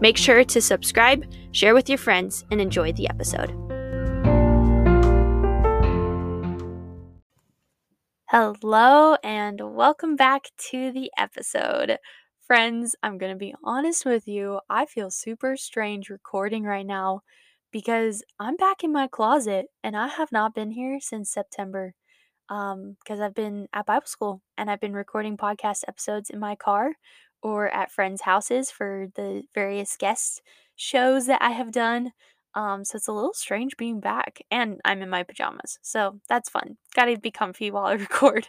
Make sure to subscribe, share with your friends, and enjoy the episode. Hello, and welcome back to the episode. Friends, I'm going to be honest with you. I feel super strange recording right now because I'm back in my closet and I have not been here since September um because I've been at Bible school and I've been recording podcast episodes in my car or at friends' houses for the various guest shows that I have done. Um, so it's a little strange being back, and I'm in my pajamas, so that's fun. Got to be comfy while I record.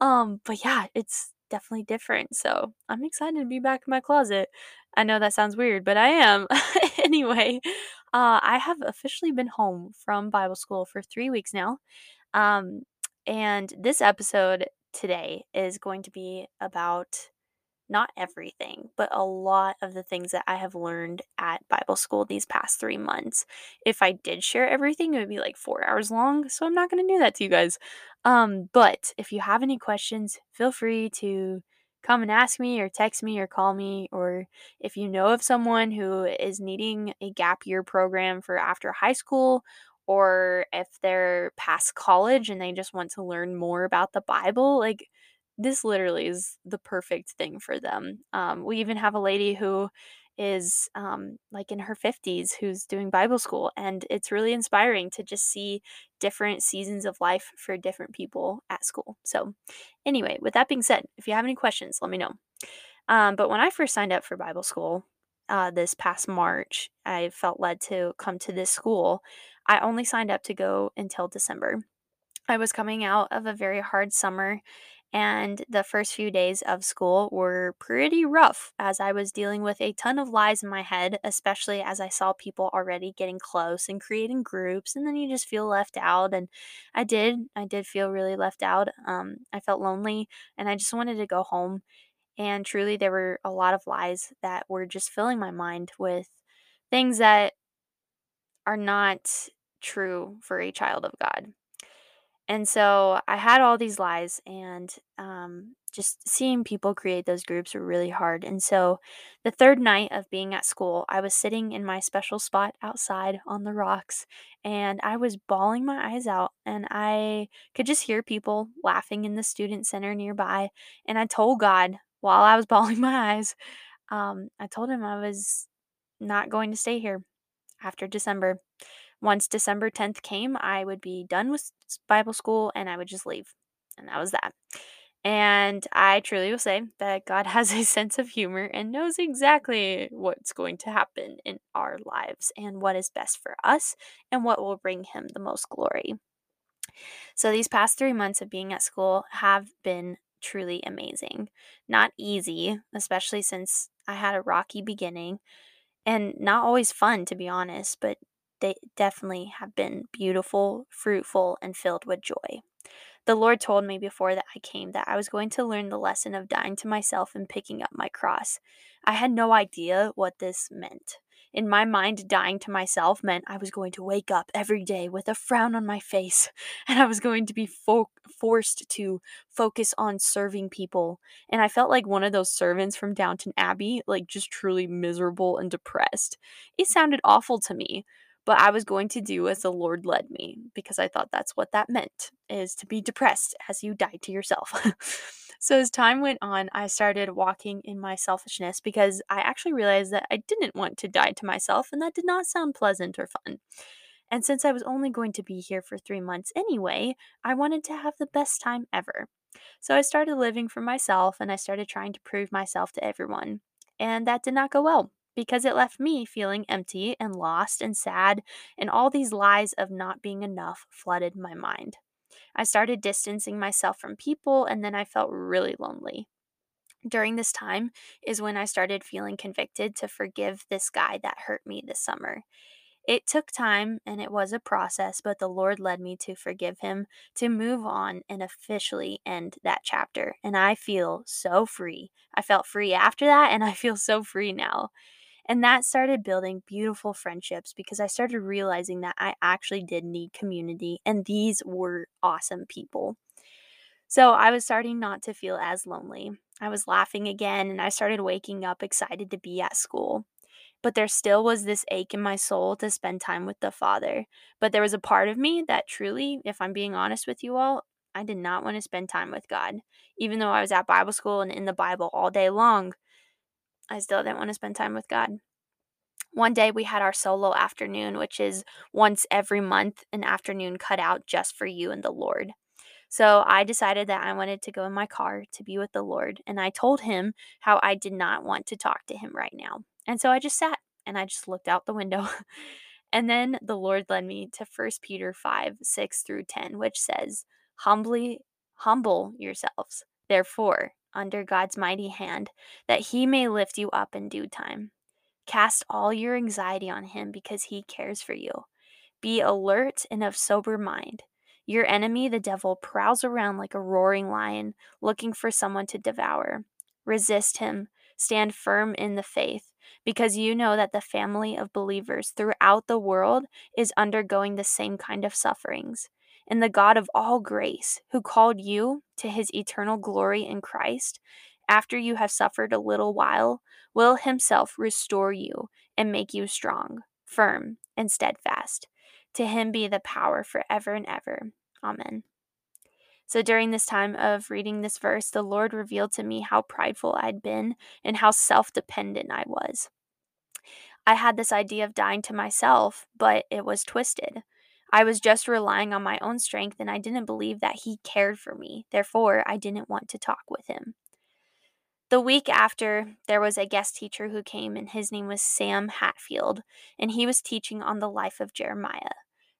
Um, but yeah, it's definitely different. So I'm excited to be back in my closet. I know that sounds weird, but I am. anyway, uh, I have officially been home from Bible school for three weeks now. Um, and this episode today is going to be about not everything, but a lot of the things that I have learned at Bible school these past three months. If I did share everything, it would be like four hours long. So I'm not going to do that to you guys. Um, but if you have any questions, feel free to come and ask me or text me or call me. Or if you know of someone who is needing a gap year program for after high school, or if they're past college and they just want to learn more about the Bible, like this literally is the perfect thing for them. Um, we even have a lady who is um, like in her 50s who's doing Bible school, and it's really inspiring to just see different seasons of life for different people at school. So, anyway, with that being said, if you have any questions, let me know. Um, but when I first signed up for Bible school uh, this past March, I felt led to come to this school. I only signed up to go until December. I was coming out of a very hard summer and the first few days of school were pretty rough as I was dealing with a ton of lies in my head, especially as I saw people already getting close and creating groups, and then you just feel left out. And I did, I did feel really left out. Um, I felt lonely, and I just wanted to go home. And truly, there were a lot of lies that were just filling my mind with things that are not true for a child of God. And so I had all these lies, and um, just seeing people create those groups were really hard. And so the third night of being at school, I was sitting in my special spot outside on the rocks, and I was bawling my eyes out. And I could just hear people laughing in the student center nearby. And I told God while I was bawling my eyes, um, I told him I was not going to stay here after December once December 10th came, I would be done with Bible school and I would just leave. And that was that. And I truly will say that God has a sense of humor and knows exactly what's going to happen in our lives and what is best for us and what will bring Him the most glory. So, these past three months of being at school have been truly amazing. Not easy, especially since I had a rocky beginning, and not always fun, to be honest, but they definitely have been beautiful, fruitful, and filled with joy. The Lord told me before that I came that I was going to learn the lesson of dying to myself and picking up my cross. I had no idea what this meant. In my mind, dying to myself meant I was going to wake up every day with a frown on my face and I was going to be fo- forced to focus on serving people. And I felt like one of those servants from Downton Abbey, like just truly miserable and depressed. It sounded awful to me, but I was going to do as the Lord led me because I thought that's what that meant is to be depressed as you die to yourself. so as time went on, I started walking in my selfishness because I actually realized that I didn't want to die to myself and that did not sound pleasant or fun. And since I was only going to be here for 3 months anyway, I wanted to have the best time ever. So I started living for myself and I started trying to prove myself to everyone. And that did not go well because it left me feeling empty and lost and sad, and all these lies of not being enough flooded my mind. I started distancing myself from people, and then I felt really lonely. During this time is when I started feeling convicted to forgive this guy that hurt me this summer. It took time and it was a process, but the Lord led me to forgive him, to move on and officially end that chapter. And I feel so free. I felt free after that, and I feel so free now. And that started building beautiful friendships because I started realizing that I actually did need community, and these were awesome people. So I was starting not to feel as lonely. I was laughing again, and I started waking up excited to be at school but there still was this ache in my soul to spend time with the Father. But there was a part of me that truly, if I'm being honest with you all, I did not want to spend time with God. Even though I was at Bible school and in the Bible all day long, I still didn't want to spend time with God. One day we had our solo afternoon, which is once every month, an afternoon cut out just for you and the Lord. So I decided that I wanted to go in my car to be with the Lord, and I told him how I did not want to talk to him right now. And so I just sat and I just looked out the window. and then the Lord led me to 1 Peter 5 6 through 10, which says, Humbly, humble yourselves, therefore, under God's mighty hand, that he may lift you up in due time. Cast all your anxiety on him because he cares for you. Be alert and of sober mind. Your enemy, the devil, prowls around like a roaring lion, looking for someone to devour. Resist him, stand firm in the faith because you know that the family of believers throughout the world is undergoing the same kind of sufferings. And the God of all grace, who called you to his eternal glory in Christ, after you have suffered a little while, will himself restore you and make you strong, firm, and steadfast. To him be the power forever and ever. Amen. So during this time of reading this verse, the Lord revealed to me how prideful I'd been and how self dependent I was. I had this idea of dying to myself, but it was twisted. I was just relying on my own strength and I didn't believe that He cared for me. Therefore, I didn't want to talk with Him. The week after, there was a guest teacher who came, and his name was Sam Hatfield, and he was teaching on the life of Jeremiah.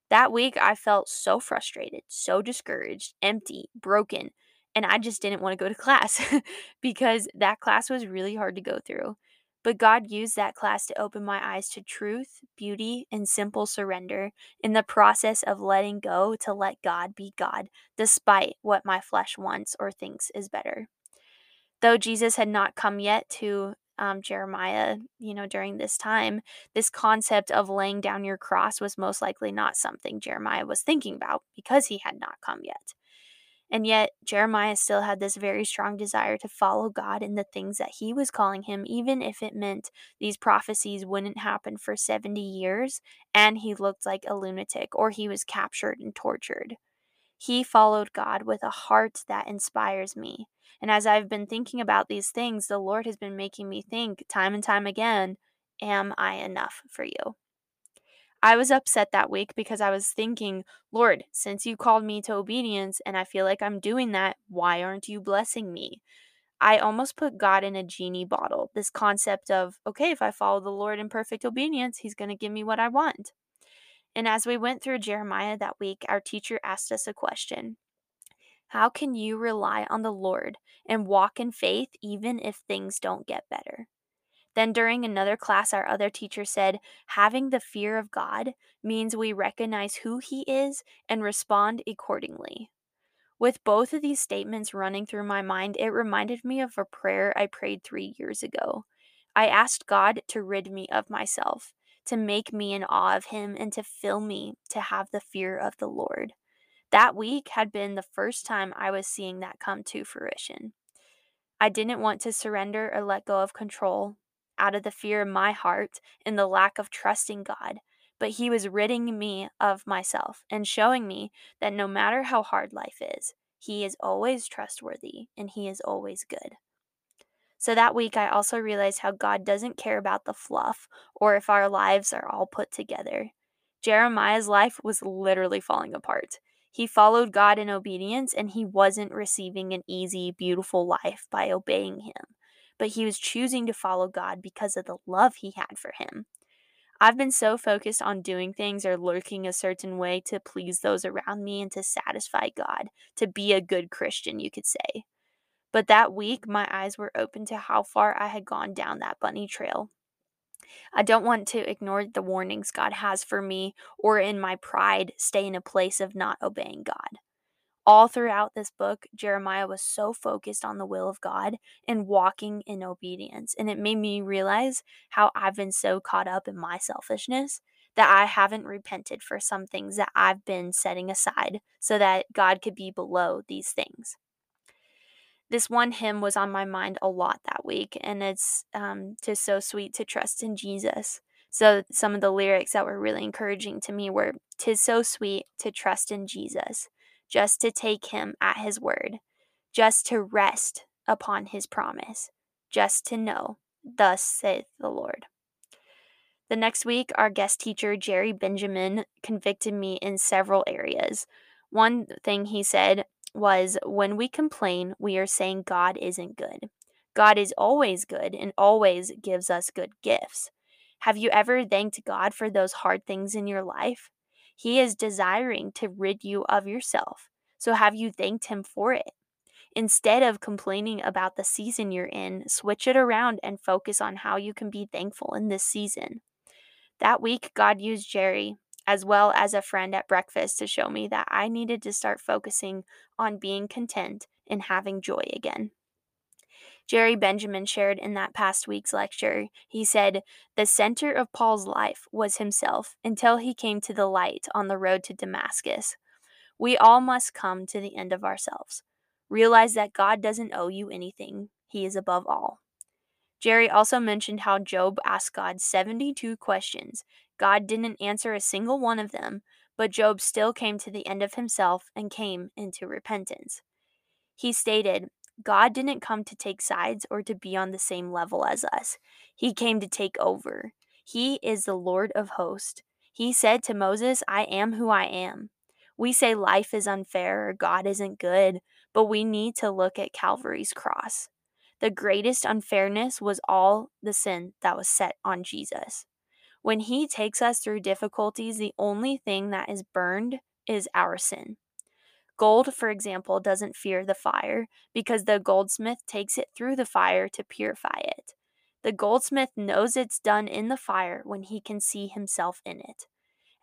That week, I felt so frustrated, so discouraged, empty, broken, and I just didn't want to go to class because that class was really hard to go through. But God used that class to open my eyes to truth, beauty, and simple surrender in the process of letting go to let God be God, despite what my flesh wants or thinks is better. Though Jesus had not come yet to um, Jeremiah, you know, during this time, this concept of laying down your cross was most likely not something Jeremiah was thinking about because he had not come yet. And yet, Jeremiah still had this very strong desire to follow God in the things that he was calling him, even if it meant these prophecies wouldn't happen for 70 years and he looked like a lunatic or he was captured and tortured. He followed God with a heart that inspires me. And as I've been thinking about these things, the Lord has been making me think time and time again Am I enough for you? I was upset that week because I was thinking, Lord, since you called me to obedience and I feel like I'm doing that, why aren't you blessing me? I almost put God in a genie bottle. This concept of, okay, if I follow the Lord in perfect obedience, He's going to give me what I want. And as we went through Jeremiah that week, our teacher asked us a question How can you rely on the Lord and walk in faith even if things don't get better? Then, during another class, our other teacher said, Having the fear of God means we recognize who He is and respond accordingly. With both of these statements running through my mind, it reminded me of a prayer I prayed three years ago. I asked God to rid me of myself to make me in awe of him and to fill me to have the fear of the Lord. That week had been the first time I was seeing that come to fruition. I didn't want to surrender or let go of control out of the fear in my heart and the lack of trusting God, but He was ridding me of myself and showing me that no matter how hard life is, He is always trustworthy and He is always good. So that week, I also realized how God doesn't care about the fluff or if our lives are all put together. Jeremiah's life was literally falling apart. He followed God in obedience and he wasn't receiving an easy, beautiful life by obeying him, but he was choosing to follow God because of the love he had for him. I've been so focused on doing things or lurking a certain way to please those around me and to satisfy God, to be a good Christian, you could say. But that week, my eyes were open to how far I had gone down that bunny trail. I don't want to ignore the warnings God has for me or in my pride stay in a place of not obeying God. All throughout this book, Jeremiah was so focused on the will of God and walking in obedience. And it made me realize how I've been so caught up in my selfishness that I haven't repented for some things that I've been setting aside so that God could be below these things this one hymn was on my mind a lot that week, and it's um, just so sweet to trust in Jesus. So, some of the lyrics that were really encouraging to me were Tis so sweet to trust in Jesus, just to take him at his word, just to rest upon his promise, just to know, Thus saith the Lord. The next week, our guest teacher, Jerry Benjamin, convicted me in several areas. One thing he said was when we complain, we are saying God isn't good. God is always good and always gives us good gifts. Have you ever thanked God for those hard things in your life? He is desiring to rid you of yourself. So have you thanked Him for it? Instead of complaining about the season you're in, switch it around and focus on how you can be thankful in this season. That week, God used Jerry as well as a friend at breakfast to show me that I needed to start focusing on being content and having joy again. Jerry Benjamin shared in that past week's lecture. He said, The center of Paul's life was himself until he came to the light on the road to Damascus. We all must come to the end of ourselves. Realize that God doesn't owe you anything, He is above all. Jerry also mentioned how Job asked God 72 questions God didn't answer a single one of them, but Job still came to the end of himself and came into repentance. He stated, God didn't come to take sides or to be on the same level as us. He came to take over. He is the Lord of hosts. He said to Moses, I am who I am. We say life is unfair or God isn't good, but we need to look at Calvary's cross. The greatest unfairness was all the sin that was set on Jesus. When He takes us through difficulties, the only thing that is burned is our sin. Gold, for example, doesn't fear the fire because the goldsmith takes it through the fire to purify it. The goldsmith knows it's done in the fire when he can see himself in it.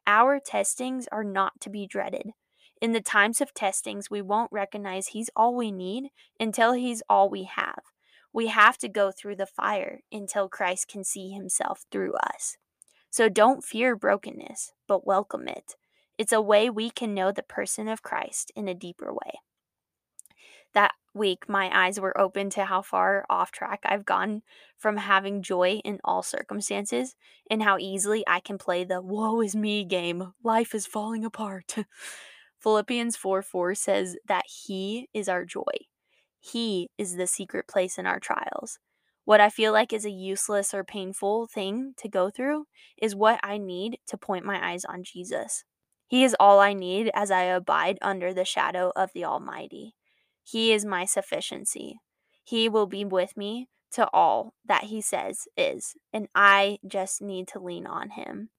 Our testings are not to be dreaded. In the times of testings, we won't recognize He's all we need until He's all we have. We have to go through the fire until Christ can see Himself through us. So don't fear brokenness, but welcome it. It's a way we can know the person of Christ in a deeper way. That week, my eyes were open to how far off track I've gone from having joy in all circumstances and how easily I can play the woe is me game. Life is falling apart. Philippians 4 4 says that He is our joy. He is the secret place in our trials. What I feel like is a useless or painful thing to go through is what I need to point my eyes on Jesus. He is all I need as I abide under the shadow of the Almighty. He is my sufficiency. He will be with me to all that He says is, and I just need to lean on Him.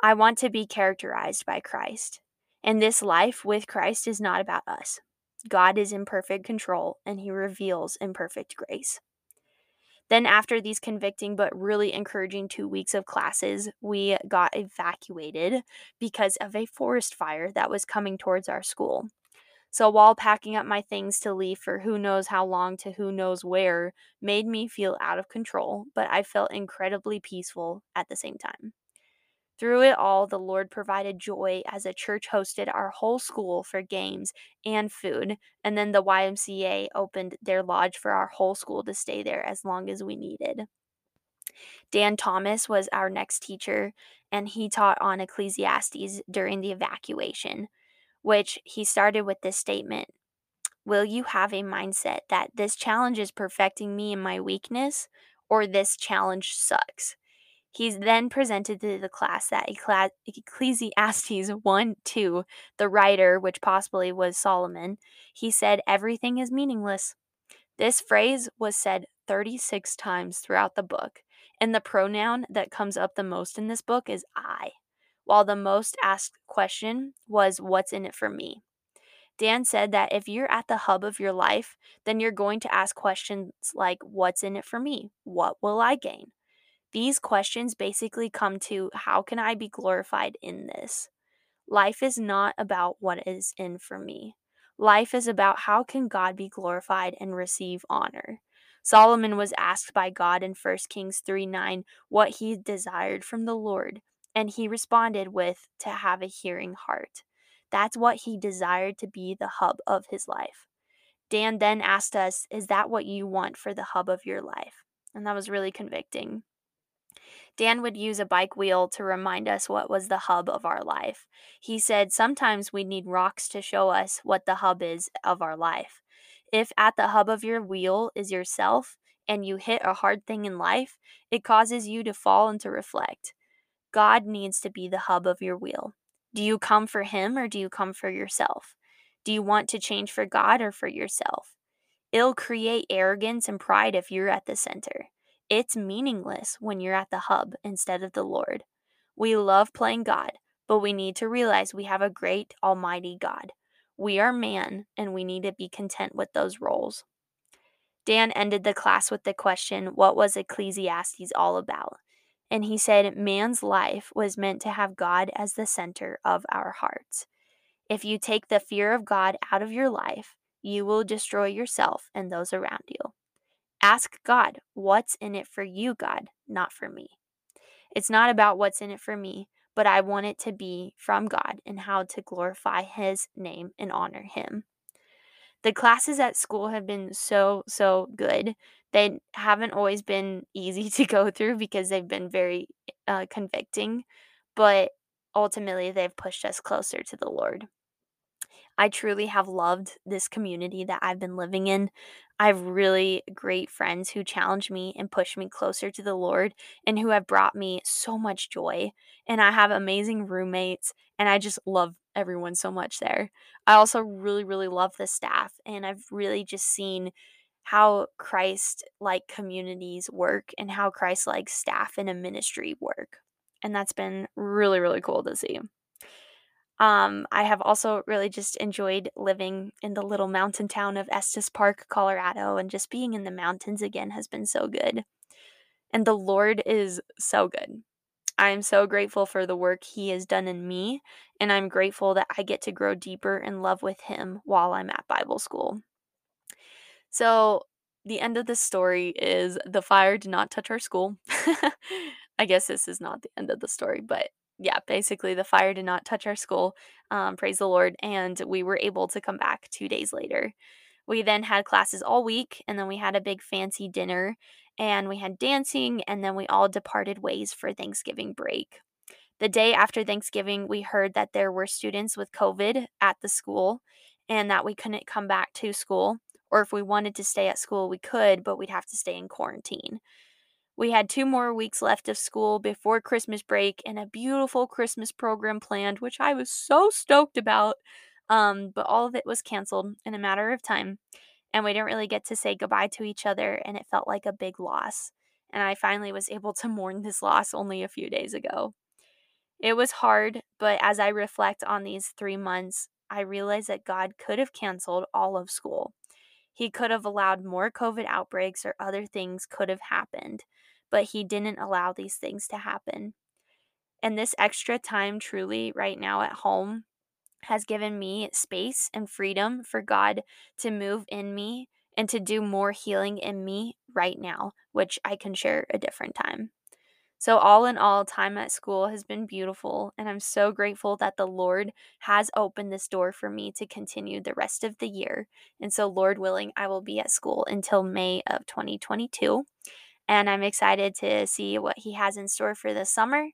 I want to be characterized by Christ, and this life with Christ is not about us. God is in perfect control, and He reveals in perfect grace. Then, after these convicting but really encouraging two weeks of classes, we got evacuated because of a forest fire that was coming towards our school. So, while packing up my things to leave for who knows how long to who knows where made me feel out of control, but I felt incredibly peaceful at the same time. Through it all, the Lord provided joy as a church hosted our whole school for games and food, and then the YMCA opened their lodge for our whole school to stay there as long as we needed. Dan Thomas was our next teacher, and he taught on Ecclesiastes during the evacuation, which he started with this statement Will you have a mindset that this challenge is perfecting me in my weakness, or this challenge sucks? He's then presented to the class that Ecclesiastes 1 2, the writer, which possibly was Solomon, he said, Everything is meaningless. This phrase was said 36 times throughout the book, and the pronoun that comes up the most in this book is I, while the most asked question was, What's in it for me? Dan said that if you're at the hub of your life, then you're going to ask questions like, What's in it for me? What will I gain? These questions basically come to how can I be glorified in this? Life is not about what is in for me. Life is about how can God be glorified and receive honor. Solomon was asked by God in 1 Kings 3 9 what he desired from the Lord, and he responded with to have a hearing heart. That's what he desired to be the hub of his life. Dan then asked us, Is that what you want for the hub of your life? And that was really convicting. Dan would use a bike wheel to remind us what was the hub of our life. He said sometimes we need rocks to show us what the hub is of our life. If at the hub of your wheel is yourself and you hit a hard thing in life, it causes you to fall and to reflect. God needs to be the hub of your wheel. Do you come for Him or do you come for yourself? Do you want to change for God or for yourself? It'll create arrogance and pride if you're at the center. It's meaningless when you're at the hub instead of the Lord. We love playing God, but we need to realize we have a great, almighty God. We are man, and we need to be content with those roles. Dan ended the class with the question, What was Ecclesiastes all about? And he said, Man's life was meant to have God as the center of our hearts. If you take the fear of God out of your life, you will destroy yourself and those around you. Ask God, what's in it for you, God, not for me. It's not about what's in it for me, but I want it to be from God and how to glorify His name and honor Him. The classes at school have been so, so good. They haven't always been easy to go through because they've been very uh, convicting, but ultimately they've pushed us closer to the Lord. I truly have loved this community that I've been living in. I have really great friends who challenge me and push me closer to the Lord and who have brought me so much joy. And I have amazing roommates, and I just love everyone so much there. I also really, really love the staff, and I've really just seen how Christ like communities work and how Christ like staff in a ministry work. And that's been really, really cool to see. Um, I have also really just enjoyed living in the little mountain town of Estes Park, Colorado, and just being in the mountains again has been so good. And the Lord is so good. I am so grateful for the work He has done in me, and I'm grateful that I get to grow deeper in love with Him while I'm at Bible school. So, the end of the story is the fire did not touch our school. I guess this is not the end of the story, but yeah, basically the fire did not touch our school. Um, praise the Lord. And we were able to come back two days later. We then had classes all week, and then we had a big fancy dinner, and we had dancing, and then we all departed ways for Thanksgiving break. The day after Thanksgiving, we heard that there were students with COVID at the school and that we couldn't come back to school. Or if we wanted to stay at school, we could, but we'd have to stay in quarantine. We had two more weeks left of school before Christmas break and a beautiful Christmas program planned, which I was so stoked about. Um, but all of it was canceled in a matter of time. And we didn't really get to say goodbye to each other, and it felt like a big loss. And I finally was able to mourn this loss only a few days ago. It was hard, but as I reflect on these three months, I realize that God could have canceled all of school. He could have allowed more COVID outbreaks or other things could have happened but He didn't allow these things to happen. And this extra time, truly, right now at home, has given me space and freedom for God to move in me and to do more healing in me right now, which I can share a different time. So, all in all, time at school has been beautiful, and I'm so grateful that the Lord has opened this door for me to continue the rest of the year. And so, Lord willing, I will be at school until May of 2022 and I'm excited to see what he has in store for this summer.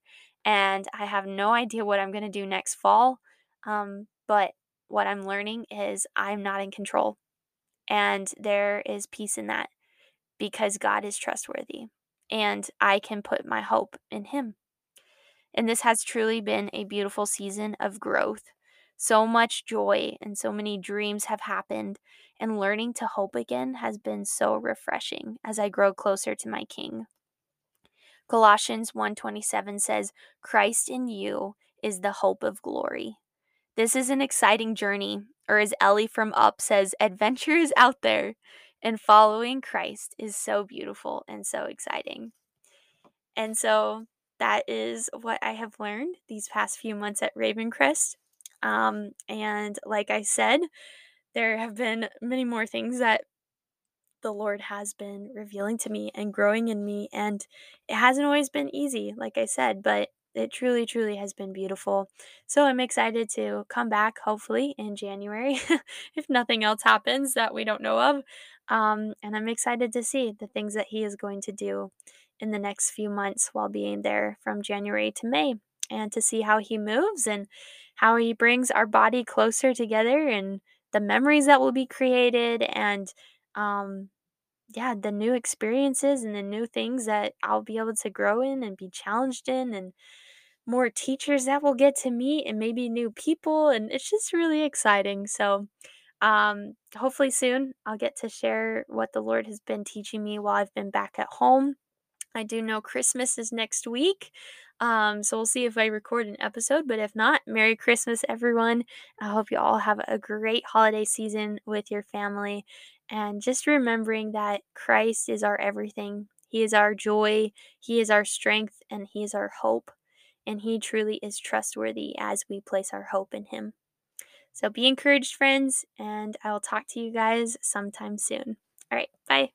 And I have no idea what I'm going to do next fall. Um, but what I'm learning is I'm not in control. And there is peace in that because God is trustworthy and I can put my hope in Him. And this has truly been a beautiful season of growth. So much joy and so many dreams have happened and learning to hope again has been so refreshing as I grow closer to my king. Colossians 1:27 says, "Christ in you is the hope of glory." This is an exciting journey, or as Ellie from Up says, adventure is out there, and following Christ is so beautiful and so exciting. And so that is what I have learned these past few months at Ravencrest. Um, and like I said, there have been many more things that the Lord has been revealing to me and growing in me. And it hasn't always been easy, like I said, but it truly, truly has been beautiful. So I'm excited to come back, hopefully, in January, if nothing else happens that we don't know of. Um, and I'm excited to see the things that He is going to do in the next few months while being there from January to May and to see how He moves and how He brings our body closer together and the memories that will be created and um, yeah, the new experiences and the new things that I'll be able to grow in and be challenged in, and more teachers that we'll get to meet, and maybe new people. And it's just really exciting. So, um, hopefully, soon I'll get to share what the Lord has been teaching me while I've been back at home. I do know Christmas is next week. Um, so we'll see if I record an episode, but if not, Merry Christmas, everyone. I hope you all have a great holiday season with your family. And just remembering that Christ is our everything. He is our joy, He is our strength, and He is our hope. And He truly is trustworthy as we place our hope in Him. So be encouraged, friends, and I will talk to you guys sometime soon. All right, bye.